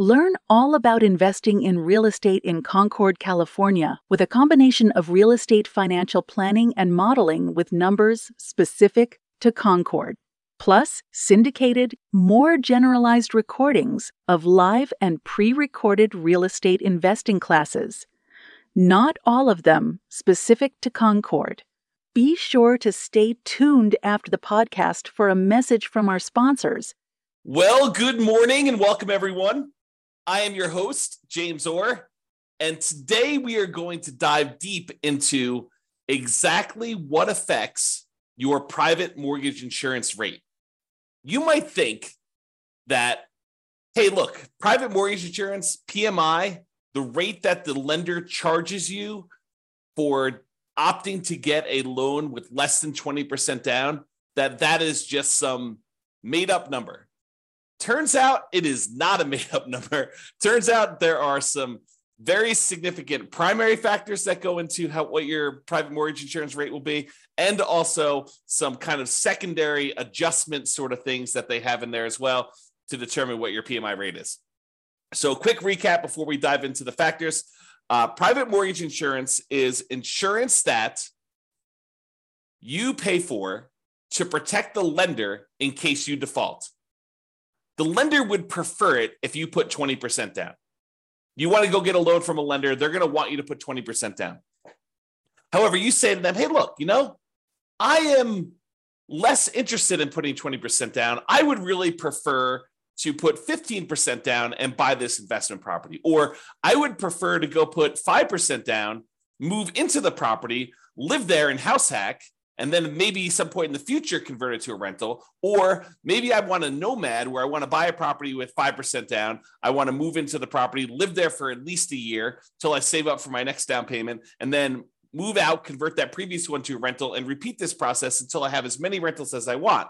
Learn all about investing in real estate in Concord, California, with a combination of real estate financial planning and modeling with numbers specific to Concord, plus syndicated, more generalized recordings of live and pre recorded real estate investing classes. Not all of them specific to Concord. Be sure to stay tuned after the podcast for a message from our sponsors. Well, good morning and welcome, everyone. I am your host, James Orr, and today we are going to dive deep into exactly what affects your private mortgage insurance rate. You might think that, hey, look, private mortgage insurance, PMI, the rate that the lender charges you for opting to get a loan with less than 20% down, that that is just some made up number. Turns out it is not a made up number. Turns out there are some very significant primary factors that go into how what your private mortgage insurance rate will be and also some kind of secondary adjustment sort of things that they have in there as well to determine what your PMI rate is. So quick recap before we dive into the factors. Uh, private mortgage insurance is insurance that you pay for to protect the lender in case you default. The lender would prefer it if you put 20% down. You want to go get a loan from a lender, they're going to want you to put 20% down. However, you say to them, hey, look, you know, I am less interested in putting 20% down. I would really prefer to put 15% down and buy this investment property. Or I would prefer to go put 5% down, move into the property, live there in house hack, and then maybe some point in the future convert it to a rental. Or maybe I want a nomad where I want to buy a property with 5% down. I want to move into the property, live there for at least a year till I save up for my next down payment, and then move out, convert that previous one to a rental, and repeat this process until I have as many rentals as I want.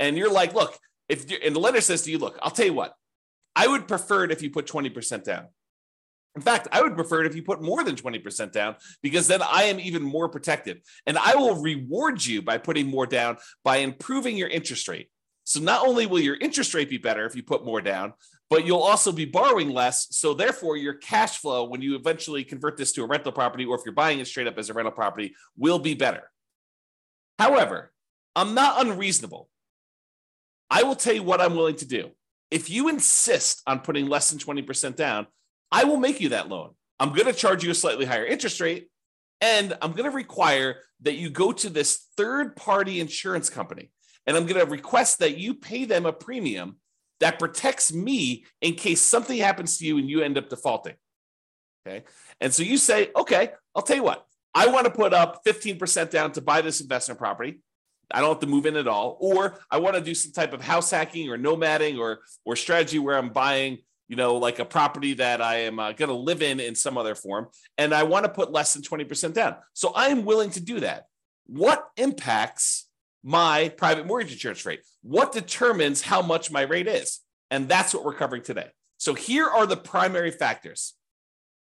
And you're like, look, if you're, and the lender says to you, look, I'll tell you what, I would prefer it if you put 20% down. In fact, I would prefer it if you put more than 20% down because then I am even more protected. And I will reward you by putting more down by improving your interest rate. So not only will your interest rate be better if you put more down, but you'll also be borrowing less. So therefore, your cash flow, when you eventually convert this to a rental property, or if you're buying it straight up as a rental property, will be better. However, I'm not unreasonable. I will tell you what I'm willing to do. If you insist on putting less than 20% down, I will make you that loan. I'm going to charge you a slightly higher interest rate, and I'm going to require that you go to this third party insurance company. And I'm going to request that you pay them a premium that protects me in case something happens to you and you end up defaulting. Okay. And so you say, okay, I'll tell you what, I want to put up 15% down to buy this investment property. I don't have to move in at all. Or I want to do some type of house hacking or nomading or, or strategy where I'm buying you know, like a property that I am uh, going to live in in some other form, and I want to put less than 20% down. So I am willing to do that. What impacts my private mortgage insurance rate? What determines how much my rate is? And that's what we're covering today. So here are the primary factors.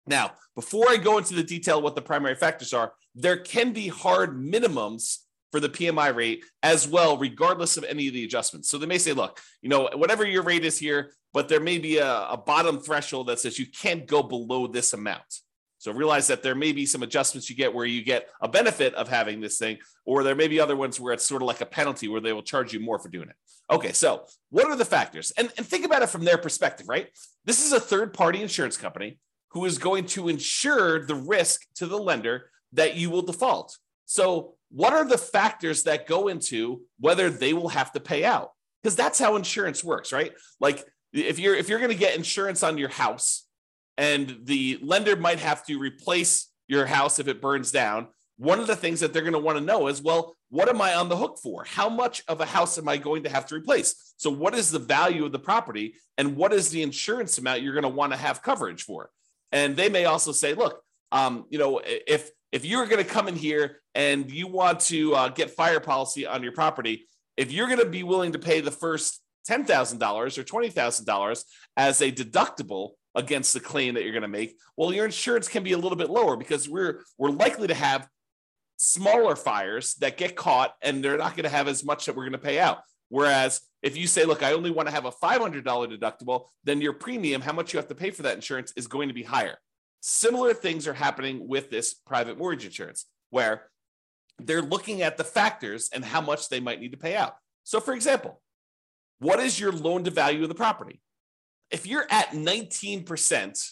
Now, before I go into the detail what the primary factors are, there can be hard minimums for the PMI rate as well, regardless of any of the adjustments. So they may say, look, you know, whatever your rate is here, but there may be a, a bottom threshold that says you can't go below this amount. So realize that there may be some adjustments you get where you get a benefit of having this thing, or there may be other ones where it's sort of like a penalty where they will charge you more for doing it. Okay, so what are the factors? And, and think about it from their perspective, right? This is a third party insurance company who is going to insure the risk to the lender that you will default. So, what are the factors that go into whether they will have to pay out? Because that's how insurance works, right? Like if you're if you're going to get insurance on your house and the lender might have to replace your house if it burns down one of the things that they're going to want to know is well what am i on the hook for how much of a house am i going to have to replace so what is the value of the property and what is the insurance amount you're going to want to have coverage for And they may also say, look, um, you know, if if you're going to come in here and you want to uh, get fire policy on your property, if you're going to be willing to pay the first $10,000 or $20,000 as a deductible against the claim that you're going to make, well, your insurance can be a little bit lower because we're we're likely to have smaller fires that get caught and they're not going to have as much that we're going to pay out. Whereas if you say, look, I only want to have a $500 deductible, then your premium, how much you have to pay for that insurance is going to be higher. Similar things are happening with this private mortgage insurance, where they're looking at the factors and how much they might need to pay out. So, for example, what is your loan to value of the property? If you're at 19%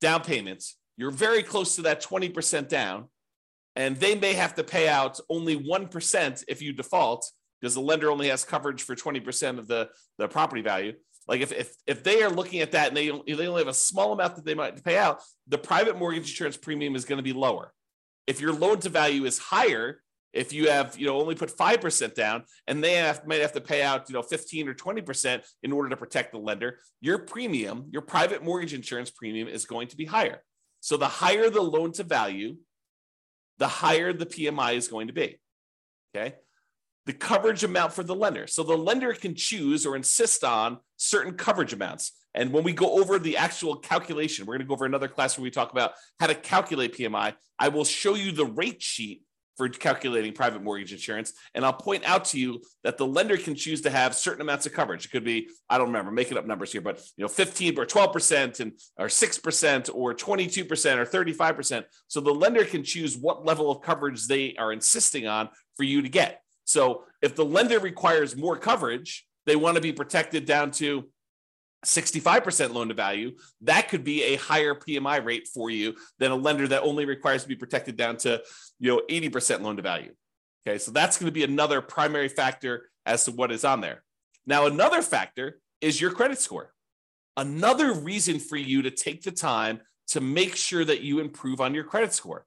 down payments, you're very close to that 20% down, and they may have to pay out only 1% if you default because the lender only has coverage for 20% of the, the property value. Like if, if, if they are looking at that and they, they only have a small amount that they might pay out, the private mortgage insurance premium is going to be lower. If your loan to value is higher, if you have you know only put 5% down and they have, might have to pay out you know 15 or 20% in order to protect the lender your premium your private mortgage insurance premium is going to be higher so the higher the loan to value the higher the pmi is going to be okay the coverage amount for the lender. So the lender can choose or insist on certain coverage amounts. And when we go over the actual calculation, we're going to go over another class where we talk about how to calculate PMI. I will show you the rate sheet for calculating private mortgage insurance. And I'll point out to you that the lender can choose to have certain amounts of coverage. It could be, I don't remember, making up numbers here, but you know, 15 or 12% and or 6% or 22% or 35%. So the lender can choose what level of coverage they are insisting on for you to get. So if the lender requires more coverage, they want to be protected down to 65% loan to value, that could be a higher PMI rate for you than a lender that only requires to be protected down to, you know, 80% loan to value. Okay, so that's going to be another primary factor as to what is on there. Now, another factor is your credit score. Another reason for you to take the time to make sure that you improve on your credit score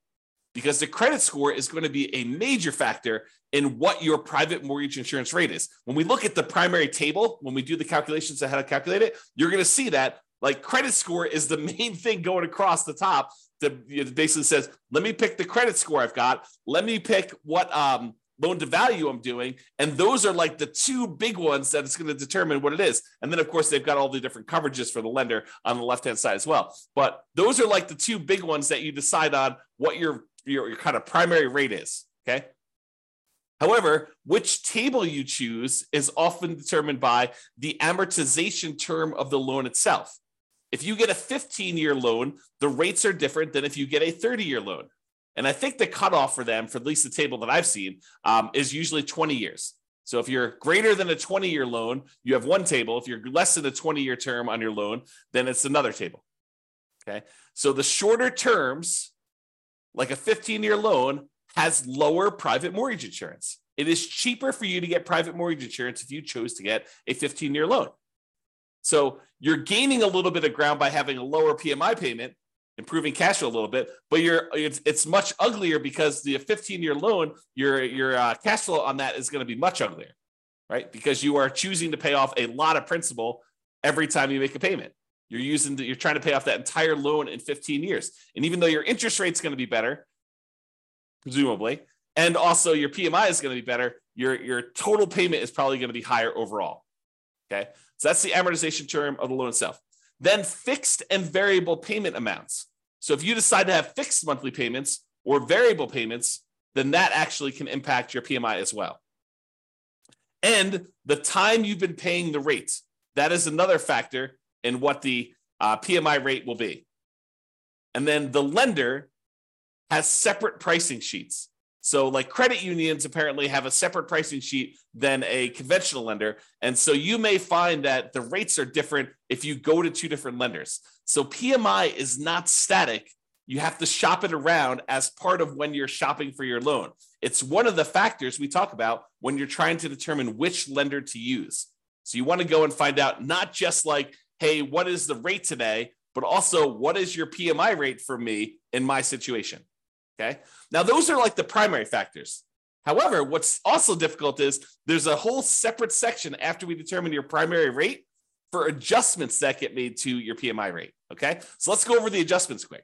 because the credit score is going to be a major factor in what your private mortgage insurance rate is. When we look at the primary table, when we do the calculations of how to calculate it, you're going to see that like credit score is the main thing going across the top that basically says, let me pick the credit score I've got. Let me pick what um, loan to value I'm doing. And those are like the two big ones that it's going to determine what it is. And then, of course, they've got all the different coverages for the lender on the left hand side as well. But those are like the two big ones that you decide on what your your, your kind of primary rate is. Okay. However, which table you choose is often determined by the amortization term of the loan itself. If you get a 15 year loan, the rates are different than if you get a 30 year loan. And I think the cutoff for them, for at least the table that I've seen, um, is usually 20 years. So if you're greater than a 20 year loan, you have one table. If you're less than a 20 year term on your loan, then it's another table. Okay. So the shorter terms like a 15 year loan, has lower private mortgage insurance. It is cheaper for you to get private mortgage insurance if you chose to get a 15 year loan. So you're gaining a little bit of ground by having a lower PMI payment, improving cash flow a little bit, but you're it's, it's much uglier because the 15 year loan, your your uh, cash flow on that is going to be much uglier, right? Because you are choosing to pay off a lot of principal every time you make a payment. You're using the, you're trying to pay off that entire loan in 15 years. And even though your interest rate's going to be better, presumably, and also your PMI is going to be better, your, your total payment is probably going to be higher overall. Okay. So that's the amortization term of the loan itself. Then fixed and variable payment amounts. So if you decide to have fixed monthly payments or variable payments, then that actually can impact your PMI as well. And the time you've been paying the rates. That is another factor and what the uh, PMI rate will be. And then the lender has separate pricing sheets. So, like credit unions apparently have a separate pricing sheet than a conventional lender. And so you may find that the rates are different if you go to two different lenders. So, PMI is not static. You have to shop it around as part of when you're shopping for your loan. It's one of the factors we talk about when you're trying to determine which lender to use. So, you want to go and find out not just like, hey, what is the rate today? But also, what is your PMI rate for me in my situation? Okay. Now, those are like the primary factors. However, what's also difficult is there's a whole separate section after we determine your primary rate for adjustments that get made to your PMI rate. Okay. So let's go over the adjustments quick.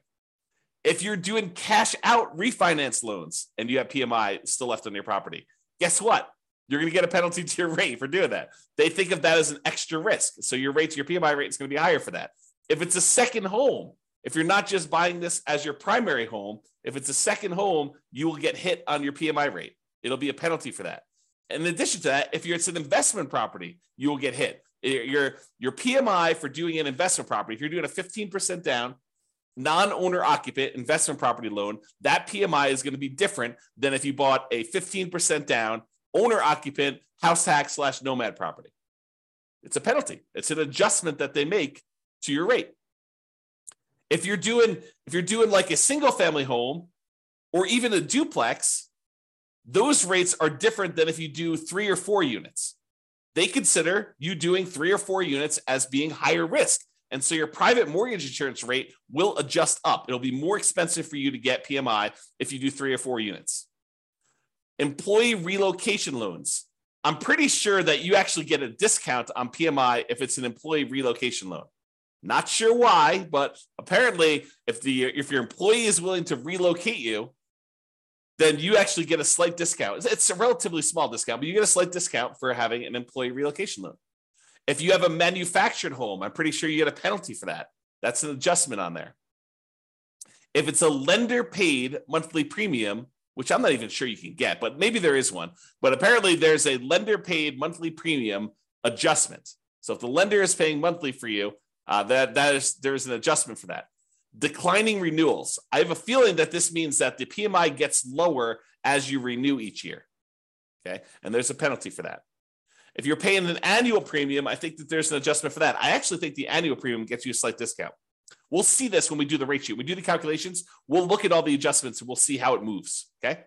If you're doing cash out refinance loans and you have PMI still left on your property, guess what? You're going to get a penalty to your rate for doing that. They think of that as an extra risk. So your rates, your PMI rate is going to be higher for that. If it's a second home, if you're not just buying this as your primary home, if it's a second home, you will get hit on your PMI rate. It'll be a penalty for that. In addition to that, if it's an investment property, you will get hit. Your, your PMI for doing an investment property, if you're doing a 15% down, non-owner occupant investment property loan, that PMI is going to be different than if you bought a 15% down owner occupant house hack slash nomad property. It's a penalty. It's an adjustment that they make to your rate. If you're doing if you're doing like a single family home or even a duplex, those rates are different than if you do 3 or 4 units. They consider you doing 3 or 4 units as being higher risk and so your private mortgage insurance rate will adjust up. It'll be more expensive for you to get PMI if you do three or four units. Employee relocation loans. I'm pretty sure that you actually get a discount on PMI if it's an employee relocation loan. Not sure why, but apparently, if the if your employee is willing to relocate you, then you actually get a slight discount. It's a relatively small discount, but you get a slight discount for having an employee relocation loan. If you have a manufactured home, I'm pretty sure you get a penalty for that. That's an adjustment on there. If it's a lender paid monthly premium, which I'm not even sure you can get, but maybe there is one. But apparently there's a lender paid monthly premium adjustment. So if the lender is paying monthly for you, uh, that that is there's an adjustment for that. Declining renewals. I have a feeling that this means that the PMI gets lower as you renew each year. Okay, and there's a penalty for that. If you're paying an annual premium, I think that there's an adjustment for that. I actually think the annual premium gets you a slight discount. We'll see this when we do the rate sheet. We do the calculations. We'll look at all the adjustments and we'll see how it moves. Okay.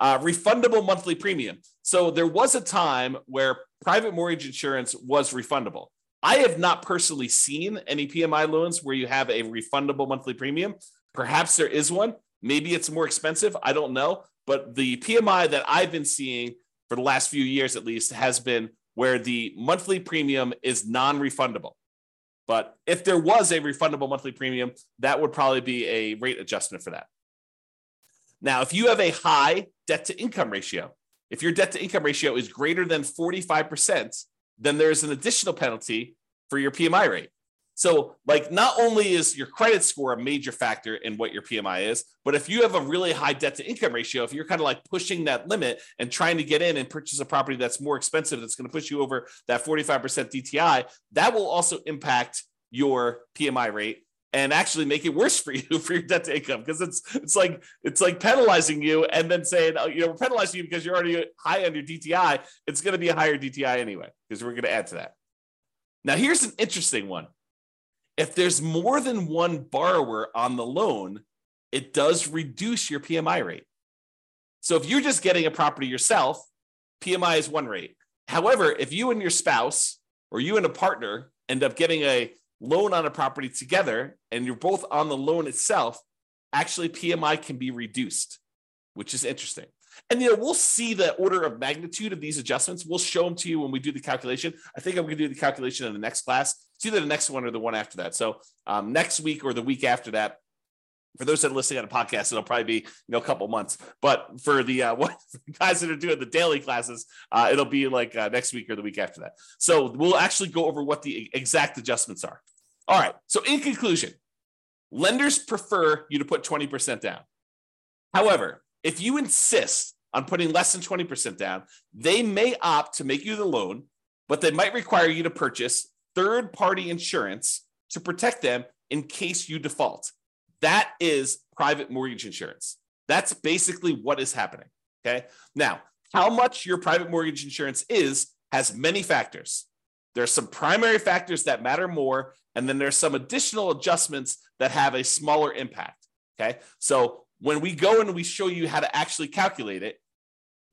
Uh, refundable monthly premium. So there was a time where private mortgage insurance was refundable. I have not personally seen any PMI loans where you have a refundable monthly premium. Perhaps there is one. Maybe it's more expensive. I don't know. But the PMI that I've been seeing for the last few years, at least, has been where the monthly premium is non refundable. But if there was a refundable monthly premium, that would probably be a rate adjustment for that. Now, if you have a high debt to income ratio, if your debt to income ratio is greater than 45%, then there's an additional penalty for your PMI rate. So, like, not only is your credit score a major factor in what your PMI is, but if you have a really high debt to income ratio, if you're kind of like pushing that limit and trying to get in and purchase a property that's more expensive, that's going to push you over that 45% DTI, that will also impact your PMI rate and actually make it worse for you for your debt to income because it's it's like it's like penalizing you and then saying oh, you know we're penalizing you because you're already high on your DTI. It's going to be a higher DTI anyway because we're going to add to that. Now here's an interesting one if there's more than one borrower on the loan, it does reduce your PMI rate. So if you're just getting a property yourself, PMI is one rate. However, if you and your spouse or you and a partner end up getting a loan on a property together and you're both on the loan itself, actually PMI can be reduced, which is interesting. And you know, we'll see the order of magnitude of these adjustments. We'll show them to you when we do the calculation. I think I'm going to do the calculation in the next class. It's either the next one or the one after that. So um, next week or the week after that. For those that are listening on a podcast, it'll probably be you know a couple months. But for the uh, what, guys that are doing the daily classes, uh, it'll be like uh, next week or the week after that. So we'll actually go over what the exact adjustments are. All right. So in conclusion, lenders prefer you to put 20% down. However, if you insist on putting less than 20% down, they may opt to make you the loan, but they might require you to purchase third party insurance to protect them in case you default. That is private mortgage insurance. That's basically what is happening. Okay. Now, how much your private mortgage insurance is has many factors. There are some primary factors that matter more, and then there's some additional adjustments that have a smaller impact. Okay. So when we go and we show you how to actually calculate it,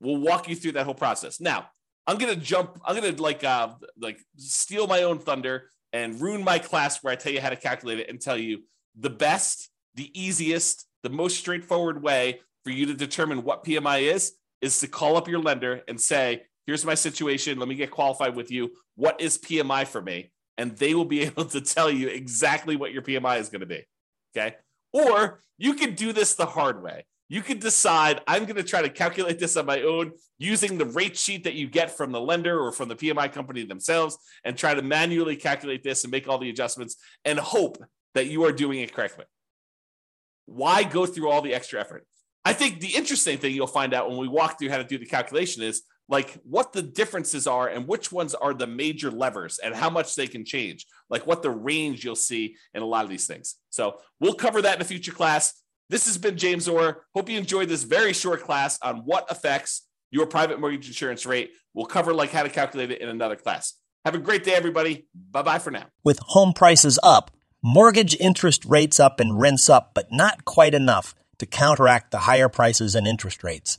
we'll walk you through that whole process. Now, I'm gonna jump. I'm gonna like uh like steal my own thunder and ruin my class where I tell you how to calculate it and tell you the best, the easiest, the most straightforward way for you to determine what PMI is is to call up your lender and say, "Here's my situation. Let me get qualified with you. What is PMI for me?" and they will be able to tell you exactly what your PMI is going to be. Okay. Or you can do this the hard way. You can decide, I'm going to try to calculate this on my own using the rate sheet that you get from the lender or from the PMI company themselves and try to manually calculate this and make all the adjustments and hope that you are doing it correctly. Why go through all the extra effort? I think the interesting thing you'll find out when we walk through how to do the calculation is like what the differences are and which ones are the major levers and how much they can change, like what the range you'll see in a lot of these things. So we'll cover that in a future class. This has been James Orr. Hope you enjoyed this very short class on what affects your private mortgage insurance rate. We'll cover like how to calculate it in another class. Have a great day, everybody. Bye bye for now. With home prices up, mortgage interest rates up, and rents up, but not quite enough to counteract the higher prices and interest rates.